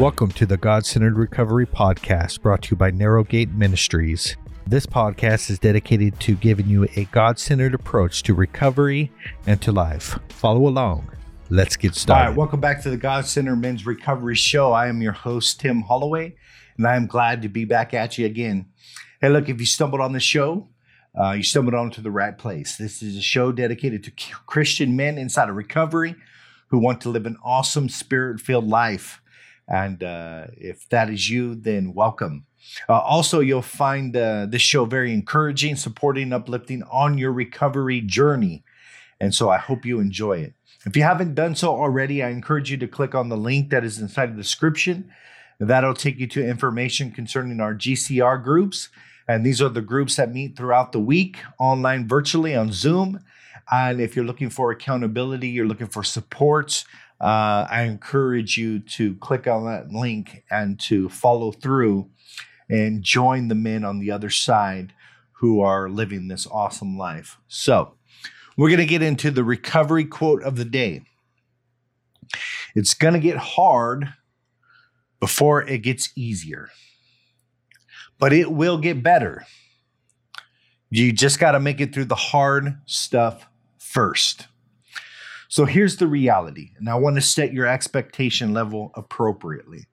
Welcome to the God Centered Recovery Podcast brought to you by Narrowgate Ministries. This podcast is dedicated to giving you a God centered approach to recovery and to life. Follow along. Let's get started. All right, welcome back to the God Centered Men's Recovery Show. I am your host, Tim Holloway, and I am glad to be back at you again. Hey, look, if you stumbled on the show, uh, you stumbled onto the right place. This is a show dedicated to Christian men inside of recovery who want to live an awesome spirit filled life. And uh, if that is you, then welcome. Uh, also, you'll find uh, this show very encouraging, supporting, uplifting on your recovery journey. And so I hope you enjoy it. If you haven't done so already, I encourage you to click on the link that is inside the description. That'll take you to information concerning our GCR groups. And these are the groups that meet throughout the week, online virtually on Zoom. And if you're looking for accountability, you're looking for support, uh, I encourage you to click on that link and to follow through and join the men on the other side who are living this awesome life. So, we're going to get into the recovery quote of the day. It's going to get hard before it gets easier but it will get better. You just got to make it through the hard stuff first. So here's the reality, and I want to set your expectation level appropriately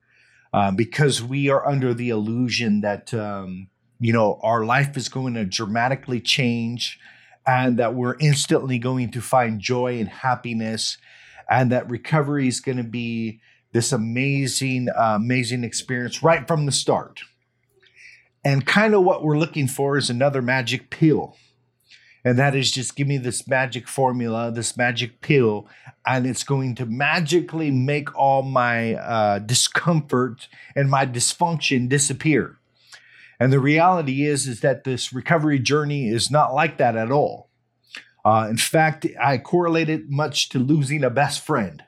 uh, because we are under the illusion that, um, you know, our life is going to dramatically change and that we're instantly going to find joy and happiness and that recovery is going to be this amazing, uh, amazing experience right from the start and kind of what we're looking for is another magic pill. And that is just give me this magic formula, this magic pill, and it's going to magically make all my uh, discomfort and my dysfunction disappear. And the reality is, is that this recovery journey is not like that at all. Uh, in fact, I correlate it much to losing a best friend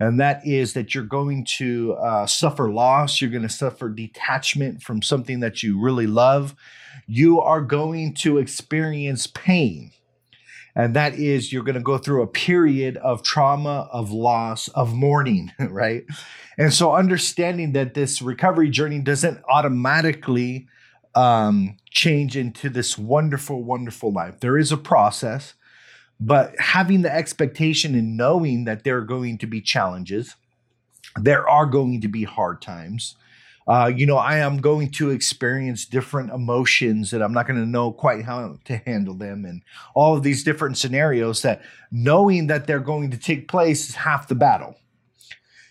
and that is that you're going to uh, suffer loss, you're going to suffer detachment from something that you really love, you are going to experience pain. And that is, you're going to go through a period of trauma, of loss, of mourning, right? And so, understanding that this recovery journey doesn't automatically um, change into this wonderful, wonderful life. There is a process. But having the expectation and knowing that there are going to be challenges, there are going to be hard times. Uh, you know, I am going to experience different emotions that I'm not going to know quite how to handle them, and all of these different scenarios. That knowing that they're going to take place is half the battle.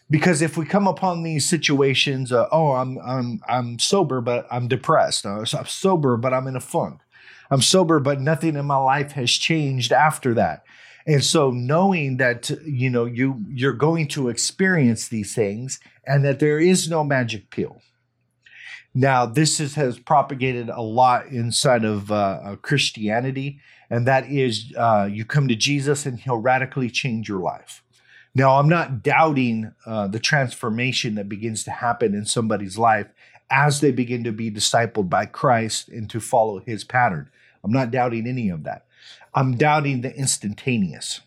Because if we come upon these situations, uh, oh, I'm I'm I'm sober, but I'm depressed. Uh, I'm sober, but I'm in a funk. I'm sober, but nothing in my life has changed after that. And so knowing that you know you you're going to experience these things and that there is no magic pill. Now this is, has propagated a lot inside of uh, uh, Christianity, and that is uh, you come to Jesus and He'll radically change your life. Now I'm not doubting uh, the transformation that begins to happen in somebody's life as they begin to be discipled by Christ and to follow His pattern. I'm not doubting any of that. I'm doubting the instantaneous.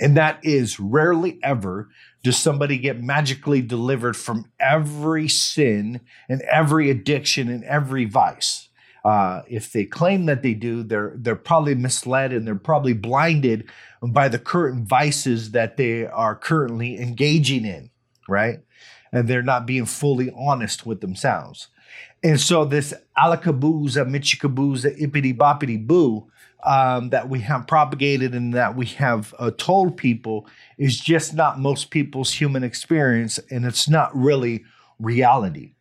And that is rarely ever does somebody get magically delivered from every sin and every addiction and every vice. Uh, if they claim that they do, they're they're probably misled and they're probably blinded by the current vices that they are currently engaging in, right? And they're not being fully honest with themselves. And so this alakabooza, michikabooza, ippity boppity boo um, that we have propagated and that we have uh, told people is just not most people's human experience, and it's not really reality.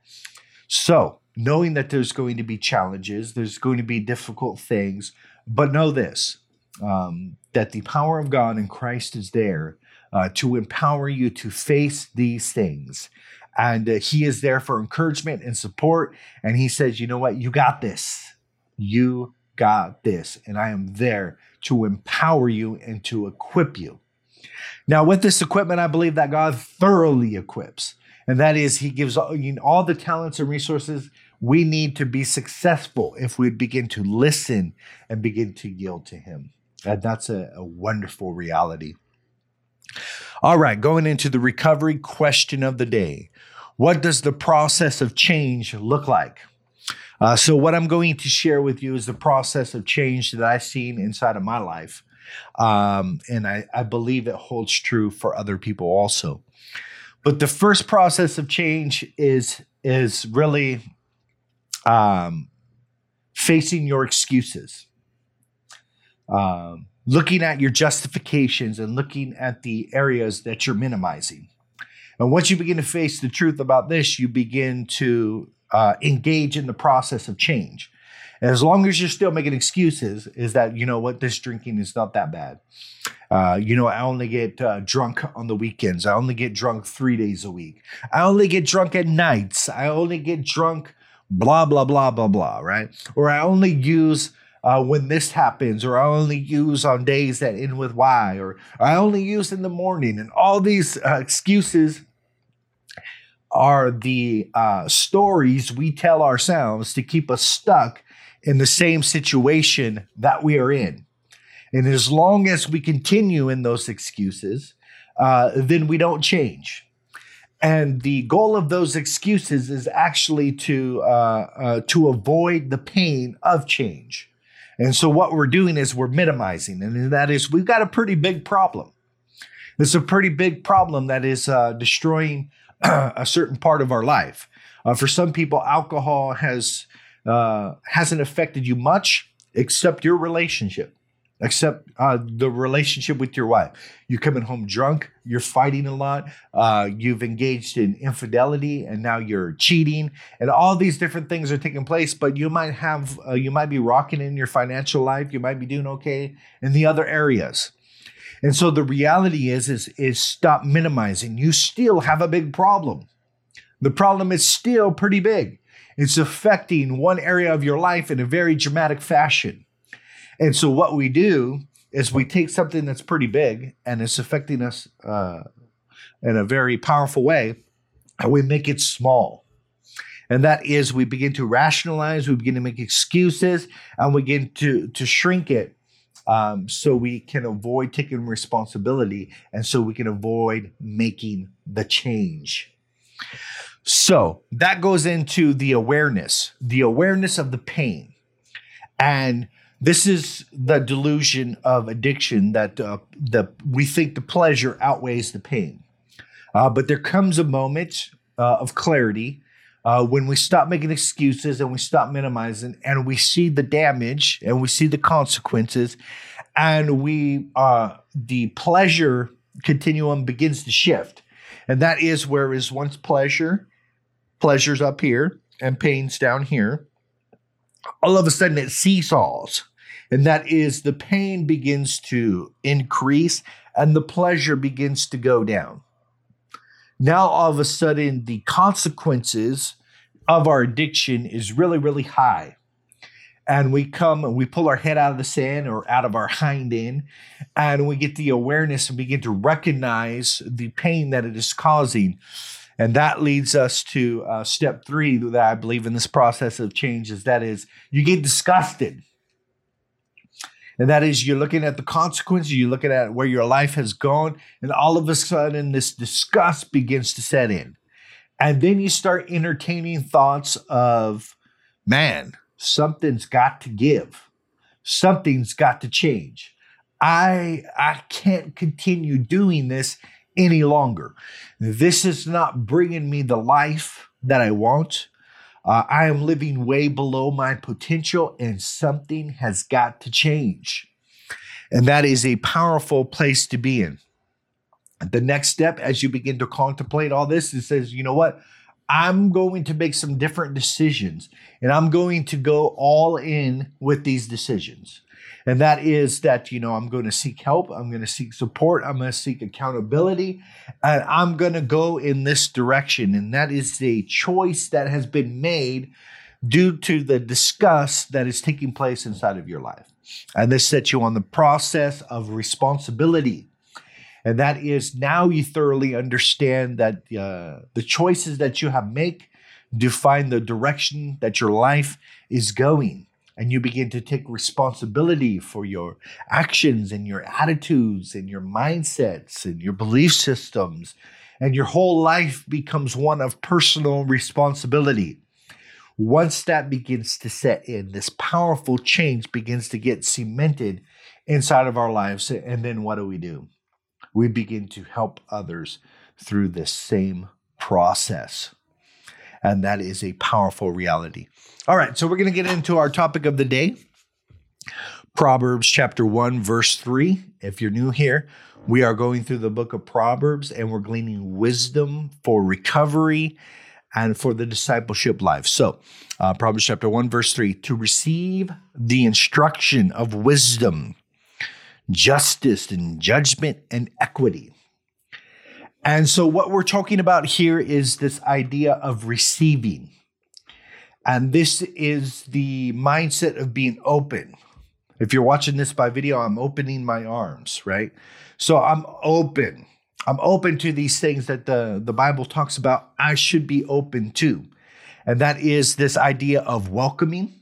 So, knowing that there's going to be challenges, there's going to be difficult things, but know this um, that the power of God in Christ is there uh, to empower you to face these things and uh, he is there for encouragement and support. And he says, You know what? You got this. You got this. And I am there to empower you and to equip you. Now, with this equipment, I believe that God thoroughly equips. And that is, He gives all, you know, all the talents and resources we need to be successful if we begin to listen and begin to yield to Him. And that's a, a wonderful reality. All right, going into the recovery question of the day. what does the process of change look like? Uh, so, what I'm going to share with you is the process of change that I've seen inside of my life. Um, and I, I believe it holds true for other people also. But the first process of change is is really um, facing your excuses, um, looking at your justifications, and looking at the areas that you're minimizing. And once you begin to face the truth about this, you begin to uh, engage in the process of change. And as long as you're still making excuses, is that, you know what, this drinking is not that bad. Uh, you know, I only get uh, drunk on the weekends. I only get drunk three days a week. I only get drunk at nights. I only get drunk, blah, blah, blah, blah, blah, right? Or I only use uh, when this happens, or I only use on days that end with Y, or I only use in the morning. And all these uh, excuses are the uh, stories we tell ourselves to keep us stuck in the same situation that we are in. And as long as we continue in those excuses, uh, then we don't change. And the goal of those excuses is actually to uh, uh, to avoid the pain of change. And so what we're doing is we're minimizing, and that is we've got a pretty big problem. It's a pretty big problem that is uh, destroying a certain part of our life. Uh, for some people, alcohol has uh, hasn't affected you much except your relationship, except uh, the relationship with your wife. You're coming home drunk, you're fighting a lot, uh, you've engaged in infidelity, and now you're cheating, and all these different things are taking place. But you might have, uh, you might be rocking in your financial life, you might be doing okay in the other areas. And so the reality is, is, is stop minimizing. You still have a big problem. The problem is still pretty big. It's affecting one area of your life in a very dramatic fashion. And so what we do is we take something that's pretty big and it's affecting us uh, in a very powerful way, and we make it small. And that is we begin to rationalize, we begin to make excuses, and we begin to, to shrink it um, so we can avoid taking responsibility and so we can avoid making the change. So that goes into the awareness, the awareness of the pain. And this is the delusion of addiction that uh, the we think the pleasure outweighs the pain. Uh, but there comes a moment uh, of clarity uh, when we stop making excuses and we stop minimizing and we see the damage and we see the consequences and we uh, the pleasure continuum begins to shift and that is where is once pleasure pleasures up here and pains down here all of a sudden it seesaws and that is the pain begins to increase and the pleasure begins to go down. Now all of a sudden the consequences of our addiction is really really high. And we come and we pull our head out of the sand or out of our hind end and we get the awareness and begin to recognize the pain that it is causing. And that leads us to uh, step three that i believe in this process of change is that is you get disgusted and that is you're looking at the consequences, you're looking at where your life has gone, and all of a sudden this disgust begins to set in. And then you start entertaining thoughts of, man, something's got to give. Something's got to change. I I can't continue doing this any longer. This is not bringing me the life that I want. Uh, I am living way below my potential, and something has got to change. And that is a powerful place to be in. The next step, as you begin to contemplate all this, it says, you know what? I'm going to make some different decisions, and I'm going to go all in with these decisions and that is that you know i'm going to seek help i'm going to seek support i'm going to seek accountability and i'm going to go in this direction. And that is a choice that has been made due to the disgust that is taking place inside of your life. And this sets you on the process of responsibility. And that is now you thoroughly understand that uh, the choices that you have make define the direction that your life is going and you begin to take responsibility for your actions and your attitudes and your mindsets and your belief systems and your whole life becomes one of personal responsibility. Once that begins to set in, this powerful change begins to get cemented inside of our lives. And then what do we do? We begin to help others through this same process. And that is a powerful reality. All right, so we're going to get into our topic of the day Proverbs chapter 1, verse 3. If you're new here, we are going through the book of Proverbs and we're gleaning wisdom for recovery and for the discipleship life. So, uh, Proverbs chapter 1, verse 3 to receive the instruction of wisdom, justice, and judgment and equity. And so, what we're talking about here is this idea of receiving. And this is the mindset of being open. If you're watching this by video, I'm opening my arms, right? So I'm open. I'm open to these things that the, the Bible talks about I should be open to. And that is this idea of welcoming.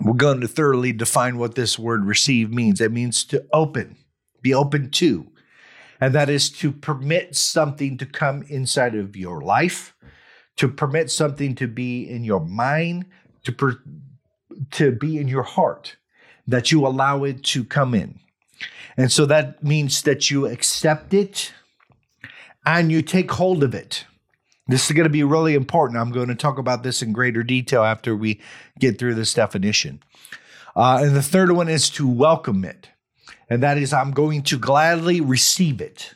We're going to thoroughly define what this word receive means. It means to open, be open to. And that is to permit something to come inside of your life, to permit something to be in your mind, to, per, to be in your heart that you allow it to come in. And so that means that you accept it and you take hold of it. This is going to be really important. I'm going to talk about this in greater detail after we get through this definition. Uh, and the third one is to welcome it. And that is, I'm going to gladly receive it.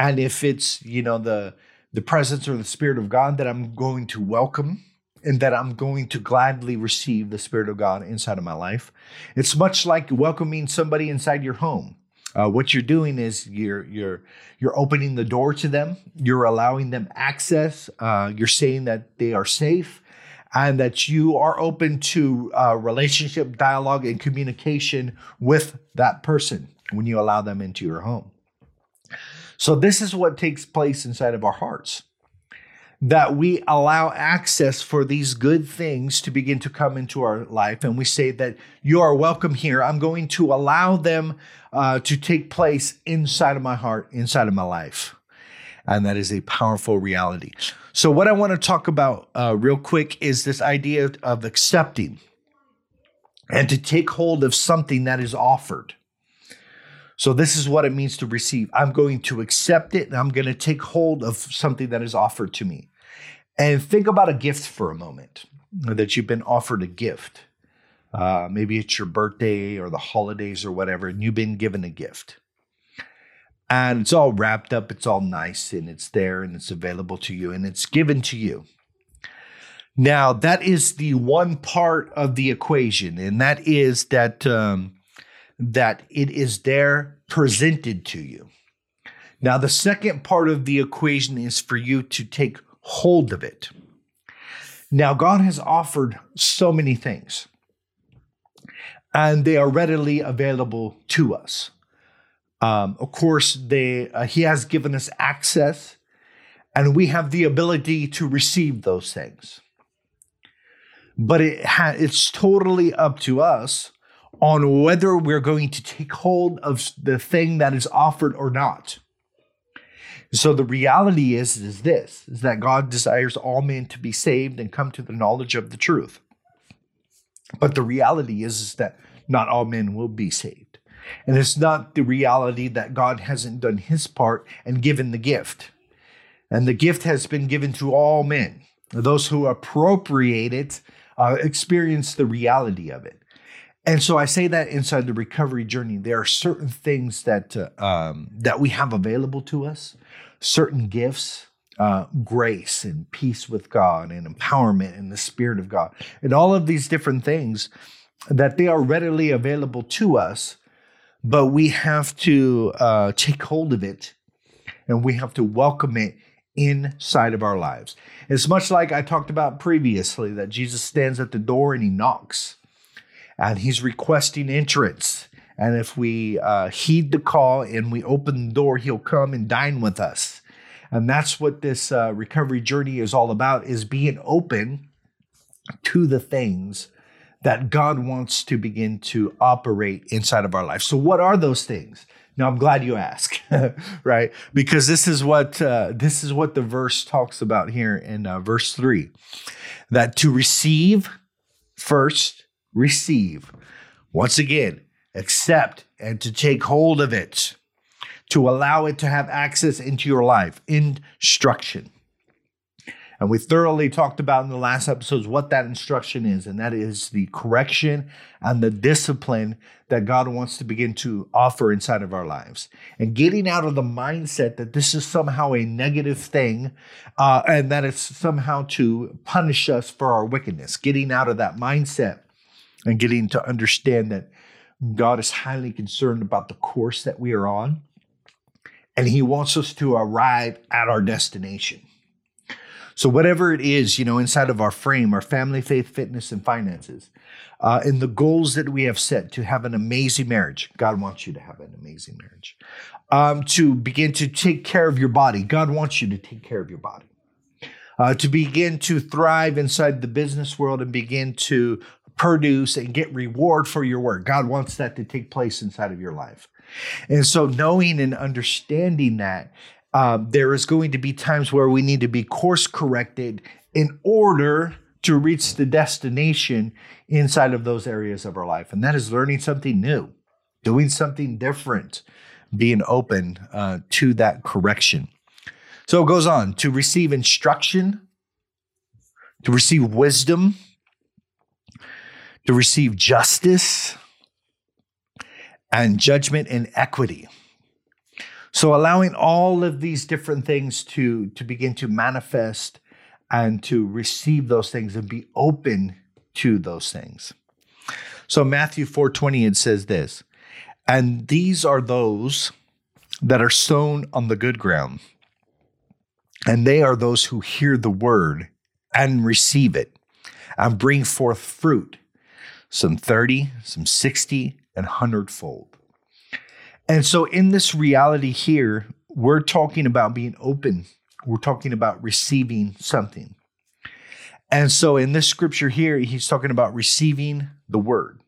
And if it's, you know, the, the presence or the spirit of God that I'm going to welcome and that I'm going to gladly receive the Spirit of God inside of my life. It's much like welcoming somebody inside your home. Uh, what you're doing is you're you're you're opening the door to them. You're allowing them access. Uh, you're saying that they are safe, and that you are open to uh, relationship, dialogue, and communication with that person when you allow them into your home. So this is what takes place inside of our hearts that we allow access for these good things to begin to come into our life. And we say that you are welcome here. I'm going to allow them uh, to take place inside of my heart, inside of my life. And that is a powerful reality. So, what I want to talk about uh, real quick is this idea of accepting and to take hold of something that is offered. So, this is what it means to receive. I'm going to accept it and I'm going to take hold of something that is offered to me. And think about a gift for a moment that you've been offered a gift. Uh, maybe it's your birthday or the holidays or whatever, and you've been given a gift. And it's all wrapped up, it's all nice, and it's there and it's available to you and it's given to you. Now, that is the one part of the equation, and that is that um, that it is there presented to you. Now, the second part of the equation is for you to take hold of it. Now, God has offered so many things, and they are readily available to us. Um, of course, they, uh, He has given us access, and we have the ability to receive those things. But it ha- it's totally up to us on whether we're going to take hold of the thing that is offered or not. So the reality is is this is that God desires all men to be saved and come to the knowledge of the truth. But the reality is, is that not all men will be saved. And it's not the reality that God hasn't done his part and given the gift. And the gift has been given to all men. Those who appropriate it uh, experience the reality of it. And so I say that inside the recovery journey, there are certain things that uh, um, that we have available to us, certain gifts, uh, grace and peace with God and empowerment and the Spirit of God, and all of these different things that they are readily available to us, but we have to uh, take hold of it and we have to welcome it inside of our lives. It's much like I talked about previously that Jesus stands at the door and he knocks and he's requesting entrance. And if we uh, heed the call and we open the door, he'll come and dine with us. And that's what this uh, recovery journey is all about: is being open to the things that God wants to begin to operate inside of our life. So, what are those things? Now I'm glad you ask, right? Because this is what uh, this is what the verse talks about here in uh, verse three, that to receive first, receive once again, accept and to take hold of it, to allow it to have access into your life, instruction. And we thoroughly talked about in the last episodes what that instruction is, and that is the correction and the discipline that God wants to begin to offer inside of our lives. And getting out of the mindset that this is somehow a negative thing uh, and that it's somehow to punish us for our wickedness. Getting out of that mindset and getting to understand that God is highly concerned about the course that we are on, and He wants us to arrive at our destination. So, whatever it is, you know, inside of our frame, our family, faith, fitness, and finances, uh, and the goals that we have set to have an amazing marriage, God wants you to have an amazing marriage. Um, to begin to take care of your body, God wants you to take care of your body. Uh, to begin to thrive inside the business world and begin to produce and get reward for your work. God wants that to take place inside of your life. And so, knowing and understanding that uh, there is going to be times where we need to be course corrected in order to reach the destination inside of those areas of our life. And that is learning something new, doing something different, being open uh, to that correction. So it goes on to receive instruction, to receive wisdom, to receive justice and judgment and equity. So allowing all of these different things to, to begin to manifest and to receive those things and be open to those things. So Matthew 4:20 it says this, and these are those that are sown on the good ground. And they are those who hear the word and receive it and bring forth fruit, some 30, some 60, and 100 fold. And so, in this reality here, we're talking about being open, we're talking about receiving something. And so, in this scripture here, he's talking about receiving the word.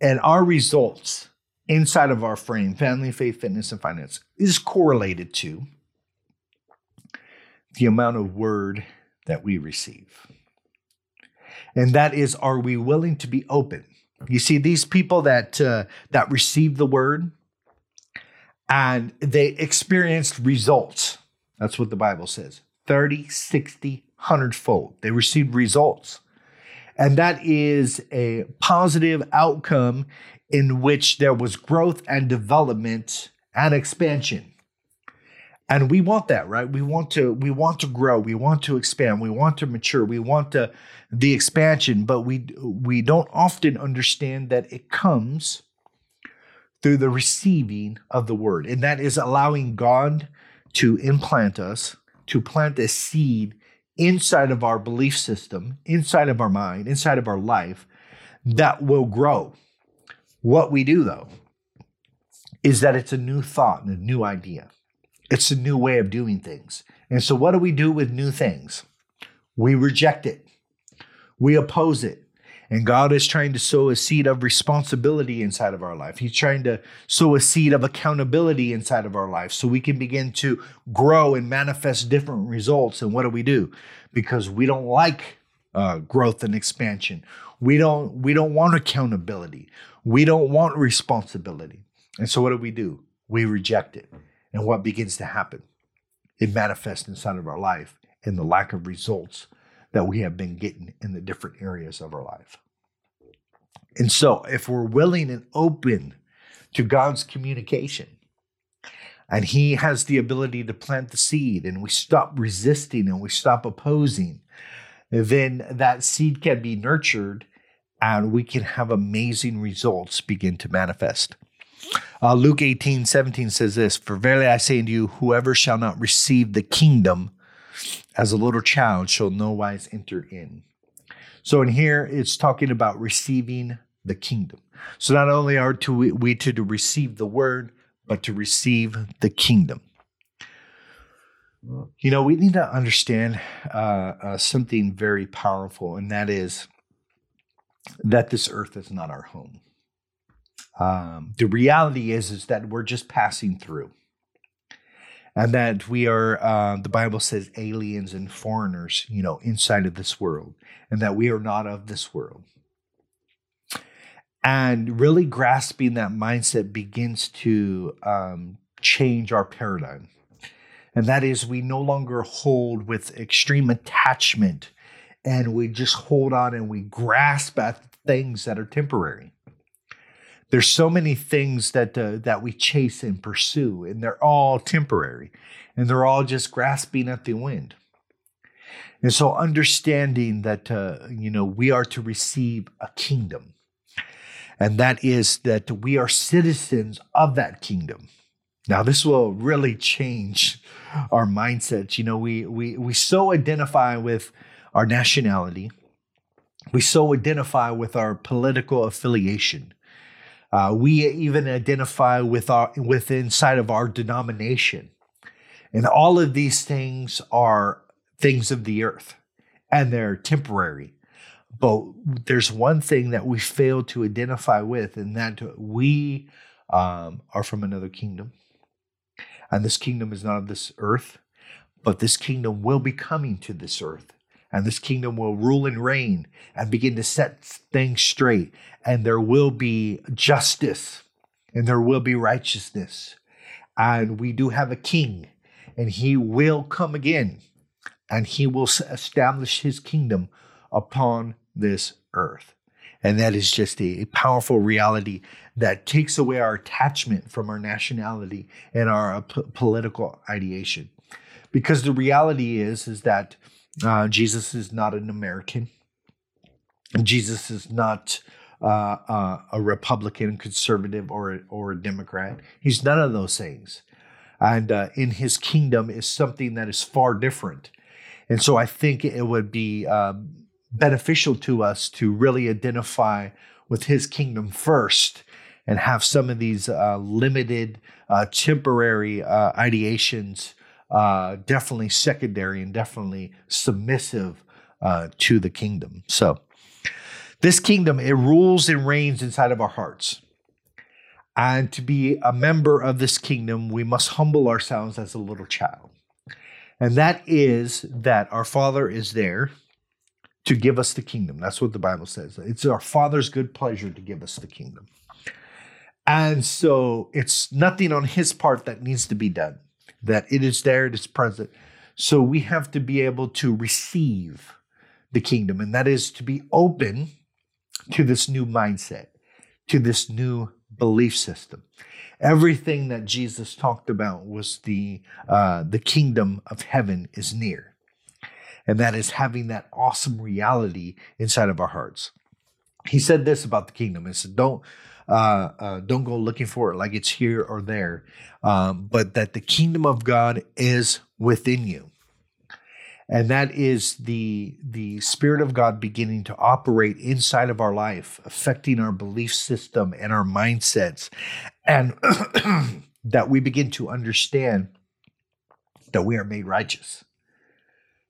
And our results inside of our frame, family, faith, fitness, and finance, is correlated to the amount of word that we receive. And that is, are we willing to be open? You see, these people that uh, that receive the word, and they experienced results. That's what the Bible says 30, 60, 100 fold. They received results. And that is a positive outcome in which there was growth and development and expansion. And we want that, right? We want to we want to grow, we want to expand, we want to mature, we want to, the expansion, but we we don't often understand that it comes through the receiving of the word. And that is allowing God to implant us, to plant a seed inside of our belief system, inside of our mind, inside of our life that will grow. What we do, though, is that it's a new thought and a new idea. It's a new way of doing things. And so, what do we do with new things? We reject it, we oppose it, and God is trying to sow a seed of responsibility inside of our life. He's trying to sow a seed of accountability inside of our life so we can begin to grow and manifest different results. And what do we do? Because we don't like uh, growth and expansion. We don't we don't want accountability. We don't want responsibility. And so what do we do? We reject it. And what begins to happen? It manifests inside of our life in the lack of results that we have been getting in the different areas of our life. And so, if we're willing and open to God's communication, and He has the ability to plant the seed, and we stop resisting and we stop opposing, then that seed can be nurtured and we can have amazing results begin to manifest. Uh, Luke 18, 17 says this For verily I say unto you, whoever shall not receive the kingdom as a little child shall no wise enter in. So in here, it's talking about receiving the kingdom. So not only are to we, we to, to receive the word, but to receive the kingdom. You know, we need to understand uh, uh, something very powerful, and that is that this earth is not our home. Um, the reality is is that we're just passing through, and that we are. Uh, the Bible says aliens and foreigners, you know, inside of this world, and that we are not of this world. And really grasping that mindset begins to um, change our paradigm. And that is, we no longer hold with extreme attachment and we just hold on and we grasp at things that are temporary. There's so many things that uh, that we chase and pursue, and they're all temporary, and they're all just grasping at the wind. And so, understanding that uh, you know we are to receive a kingdom, and that is that we are citizens of that kingdom. Now, this will really change our mindsets. You know, we we we so identify with our nationality. We so identify with our political affiliation. Uh, we even identify with our with inside of our denomination, and all of these things are things of the earth, and they're temporary. But there's one thing that we fail to identify with, and that we um, are from another kingdom, and this kingdom is not of this earth, but this kingdom will be coming to this earth and this kingdom will rule and reign and begin to set things straight. And there will be justice and there will be righteousness. And we do have a king, and he will come again and he will establish his kingdom upon this earth. And that is just a, powerful reality that takes away our attachment from our nationality and our uh, p- political ideation. Because the reality is, is that uh, Jesus is not an American. Jesus is not uh, uh, a Republican, conservative, or or a Democrat. He's none of those things. And uh, in His kingdom is something that is far different. And so I think it would be um, beneficial to us to really identify with His kingdom first and have some of these uh, limited, uh, temporary ideations uh, definitely secondary and definitely submissive uh, to the kingdom. So, this kingdom, it rules and reigns inside of our hearts. And to be a member of this kingdom, we must humble ourselves as a little child. And that is that our Father is there to give us the kingdom. That's what the Bible says. It's our Father's good pleasure to give us the kingdom. And so it's nothing on his part that needs to be done that it is there, it is present. So we have to be able to receive the kingdom, and that is to be open to this new mindset, to this new belief system. Everything that Jesus talked about was the uh, the kingdom of heaven is near, and that is having that awesome reality inside of our hearts. He said this about the kingdom. He said, "Don't uh, uh, don't go looking for it like it's here or there, um, but that the kingdom of God is within you. And that is the, the Spirit of God beginning to operate inside of our life, affecting our belief system and our mindsets. And that we begin to understand that we are made righteous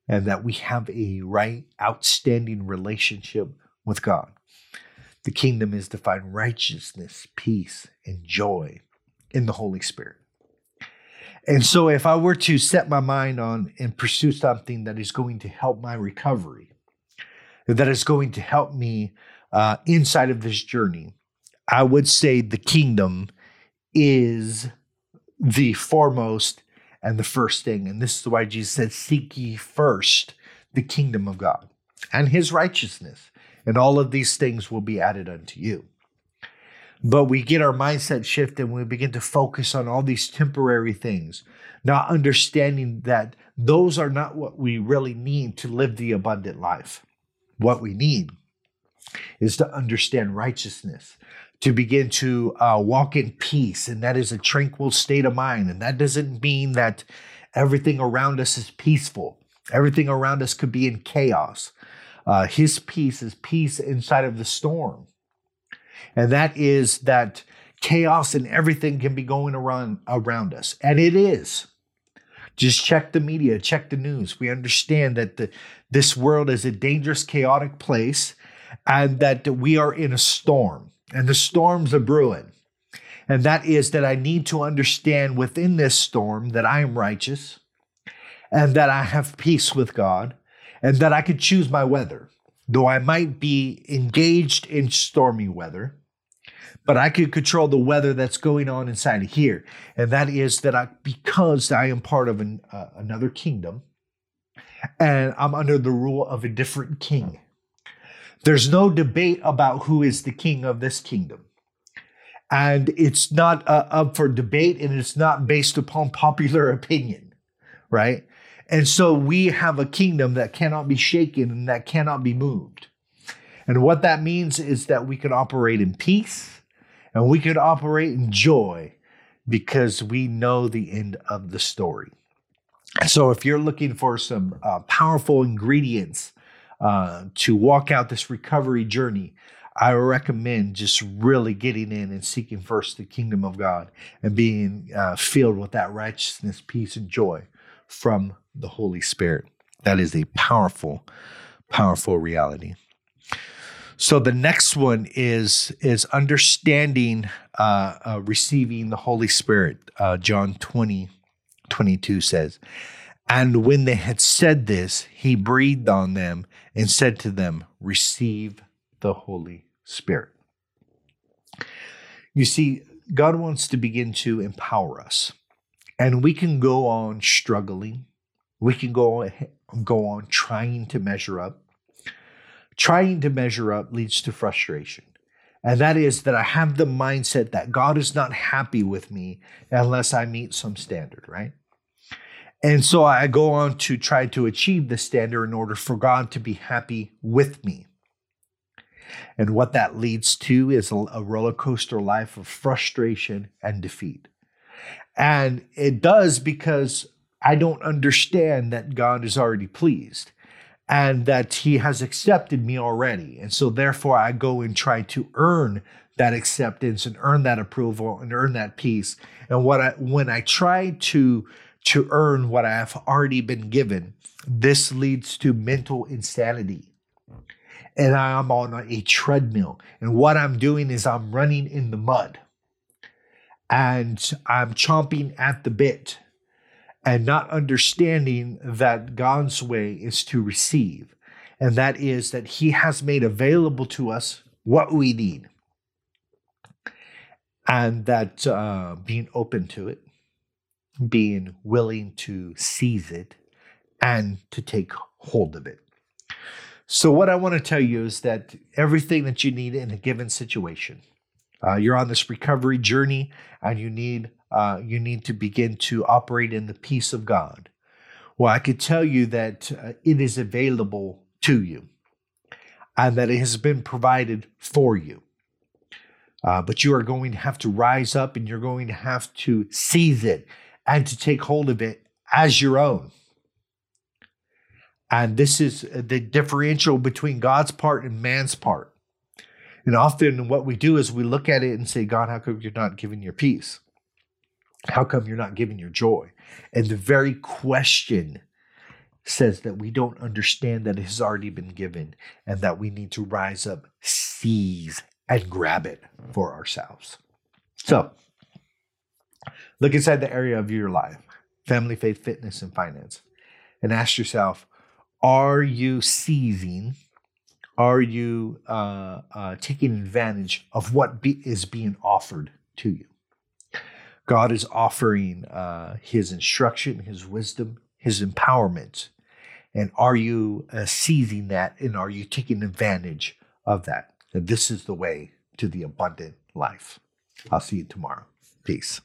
and that we have a right, outstanding relationship with God. The kingdom is to find righteousness, peace, and joy in the Holy Spirit. And so, if I were to set my mind on and pursue something that is going to help my recovery, that is going to help me uh, inside of this journey, I would say the kingdom is the foremost and the first thing. And this is why Jesus said, Seek ye first the kingdom of God and his righteousness, and all of these things will be added unto you. But we get our mindset shifted and we begin to focus on all these temporary things, not understanding that those are not what we really need to live the abundant life. What we need is to understand righteousness, to begin to uh, walk in peace, and that is a tranquil state of mind. And that doesn't mean that everything around us is peaceful, everything around us could be in chaos. Uh, his peace is peace inside of the storm. And that is that chaos and everything can be going around around us. And it is. Just check the media, check the news. We understand that the, this world is a dangerous, chaotic place and that we are in a storm and the storms are brewing. And that is that I need to understand within this storm that I am righteous and that I have peace with God and that I could choose my weather. Though I might be engaged in stormy weather, but I could control the weather that's going on inside of here. And that is that I, because I am part of an, uh, another kingdom and I'm under the rule of a different king. There's no debate about who is the king of this kingdom. And it's not uh, up for debate and it's not based upon popular opinion, right? And so we have a kingdom that cannot be shaken and that cannot be moved. And what that means is that we can operate in peace and we can operate in joy because we know the end of the story. So, if you're looking for some uh, powerful ingredients uh, to walk out this recovery journey, I recommend just really getting in and seeking first the kingdom of God and being uh, filled with that righteousness, peace, and joy from the Holy Spirit. That is a powerful, powerful reality. So the next one is is understanding uh, uh, receiving the Holy Spirit. Uh, John 20, 22 says, And when they had said this, he breathed on them and said to them, Receive the Holy Spirit. You see, God wants to begin to empower us. And we can go on struggling. We can go, go on trying to measure up trying to measure up leads to frustration. And that is that I have the mindset that God is not happy with me unless I meet some standard, right? And so I go on to try to achieve the standard in order for God to be happy with me. And what that leads to is a roller coaster life of frustration and defeat. And it does because I don't understand that God is already pleased and that he has accepted me already. And so therefore I go and try to earn that acceptance and earn that approval and earn that peace. And what I when I try to to earn what I have already been given, this leads to mental insanity. And I am on a treadmill. And what I'm doing is I'm running in the mud. And I'm chomping at the bit and not understanding that God's way is to receive, and that is that He has made available to us what we need, and that uh, being open to it, being willing to seize it, and to take hold of it. So, what I want to tell you is that everything that you need in a given situation, uh, you're on this recovery journey and you need uh, you need to begin to operate in the peace of God. Well, I could tell you that uh, it is available to you and that it has been provided for you. Uh, but you are going to have to rise up and you're going to have to seize it and to take hold of it as your own. And this is uh, the differential between God's part and man's part. And often what we do is we look at it and say, God, how come you're not giving your peace? How come you're not giving your joy? And the very question says that we don't understand that it has already been given and that we need to rise up, seize, and grab it for ourselves. So, look inside the area of your life family, faith, fitness, and finance and ask yourself are you seizing? Are you uh, uh, taking advantage of what be, is being offered to you? God is offering uh, His instruction, His wisdom, His empowerment. And are you uh, seizing that and are you taking advantage of that? And this is the way to the abundant life. I'll see you tomorrow. Peace.